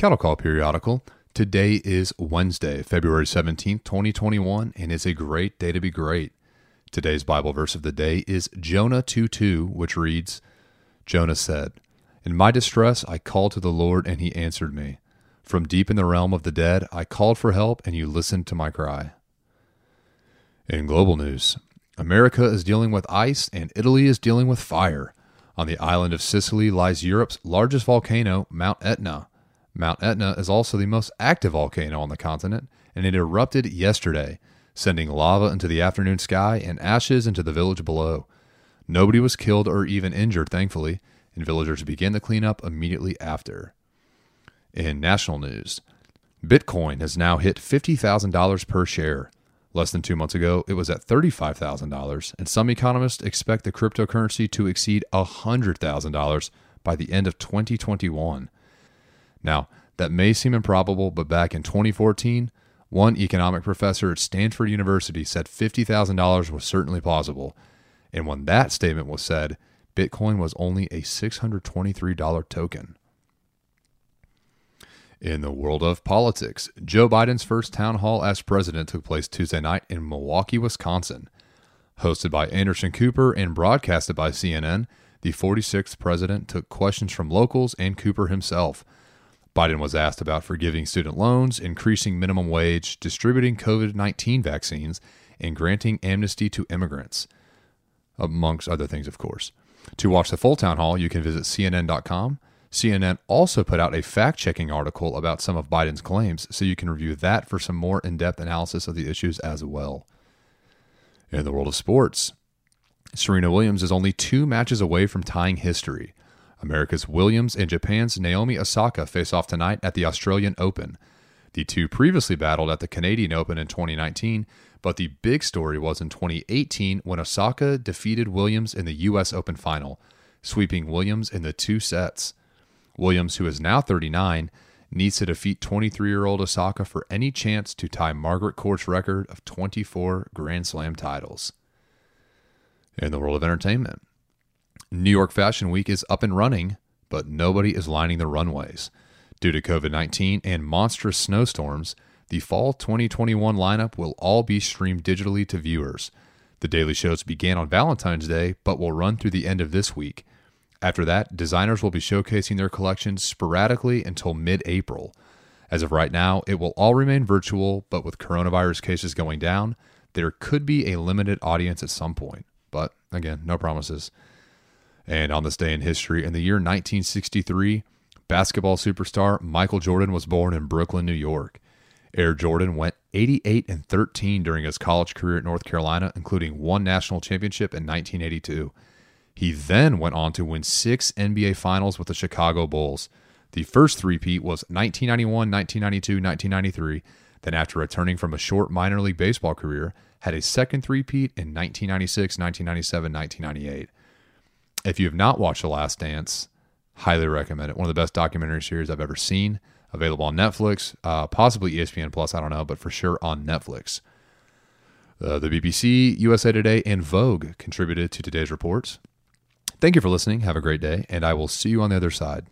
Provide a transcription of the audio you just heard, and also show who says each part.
Speaker 1: Cattle Call Periodical. Today is Wednesday, February 17th, 2021, and it's a great day to be great. Today's Bible verse of the day is Jonah 2 2, which reads Jonah said, In my distress I called to the Lord, and he answered me. From deep in the realm of the dead I called for help, and you listened to my cry. In global news, America is dealing with ice, and Italy is dealing with fire. On the island of Sicily lies Europe's largest volcano, Mount Etna. Mount Etna is also the most active volcano on the continent, and it erupted yesterday, sending lava into the afternoon sky and ashes into the village below. Nobody was killed or even injured, thankfully, and villagers began the cleanup immediately after. In national news, Bitcoin has now hit $50,000 per share. Less than two months ago, it was at $35,000, and some economists expect the cryptocurrency to exceed $100,000 by the end of 2021. Now, that may seem improbable, but back in 2014, one economic professor at Stanford University said $50,000 was certainly possible. And when that statement was said, Bitcoin was only a $623 token. In the world of politics, Joe Biden's first town hall as president took place Tuesday night in Milwaukee, Wisconsin. Hosted by Anderson Cooper and broadcasted by CNN, the 46th president took questions from locals and Cooper himself. Biden was asked about forgiving student loans, increasing minimum wage, distributing COVID 19 vaccines, and granting amnesty to immigrants, amongst other things, of course. To watch the full town hall, you can visit CNN.com. CNN also put out a fact checking article about some of Biden's claims, so you can review that for some more in depth analysis of the issues as well. In the world of sports, Serena Williams is only two matches away from tying history. America's Williams and Japan's Naomi Osaka face off tonight at the Australian Open. The two previously battled at the Canadian Open in 2019, but the big story was in 2018 when Osaka defeated Williams in the U.S. Open final, sweeping Williams in the two sets. Williams, who is now 39, needs to defeat 23 year old Osaka for any chance to tie Margaret Court's record of 24 Grand Slam titles. In the world of entertainment, New York Fashion Week is up and running, but nobody is lining the runways. Due to COVID 19 and monstrous snowstorms, the fall 2021 lineup will all be streamed digitally to viewers. The daily shows began on Valentine's Day, but will run through the end of this week. After that, designers will be showcasing their collections sporadically until mid April. As of right now, it will all remain virtual, but with coronavirus cases going down, there could be a limited audience at some point. But again, no promises. And on this day in history, in the year 1963, basketball superstar Michael Jordan was born in Brooklyn, New York. Air Jordan went 88 and 13 during his college career at North Carolina, including one national championship in 1982. He then went on to win six NBA Finals with the Chicago Bulls. The first three-peat was 1991, 1992, 1993. Then, after returning from a short minor league baseball career, had a second three-peat in 1996, 1997, 1998. If you have not watched The Last Dance, highly recommend it. One of the best documentary series I've ever seen. Available on Netflix, uh, possibly ESPN Plus. I don't know, but for sure on Netflix. Uh, the BBC, USA Today, and Vogue contributed to today's reports. Thank you for listening. Have a great day, and I will see you on the other side.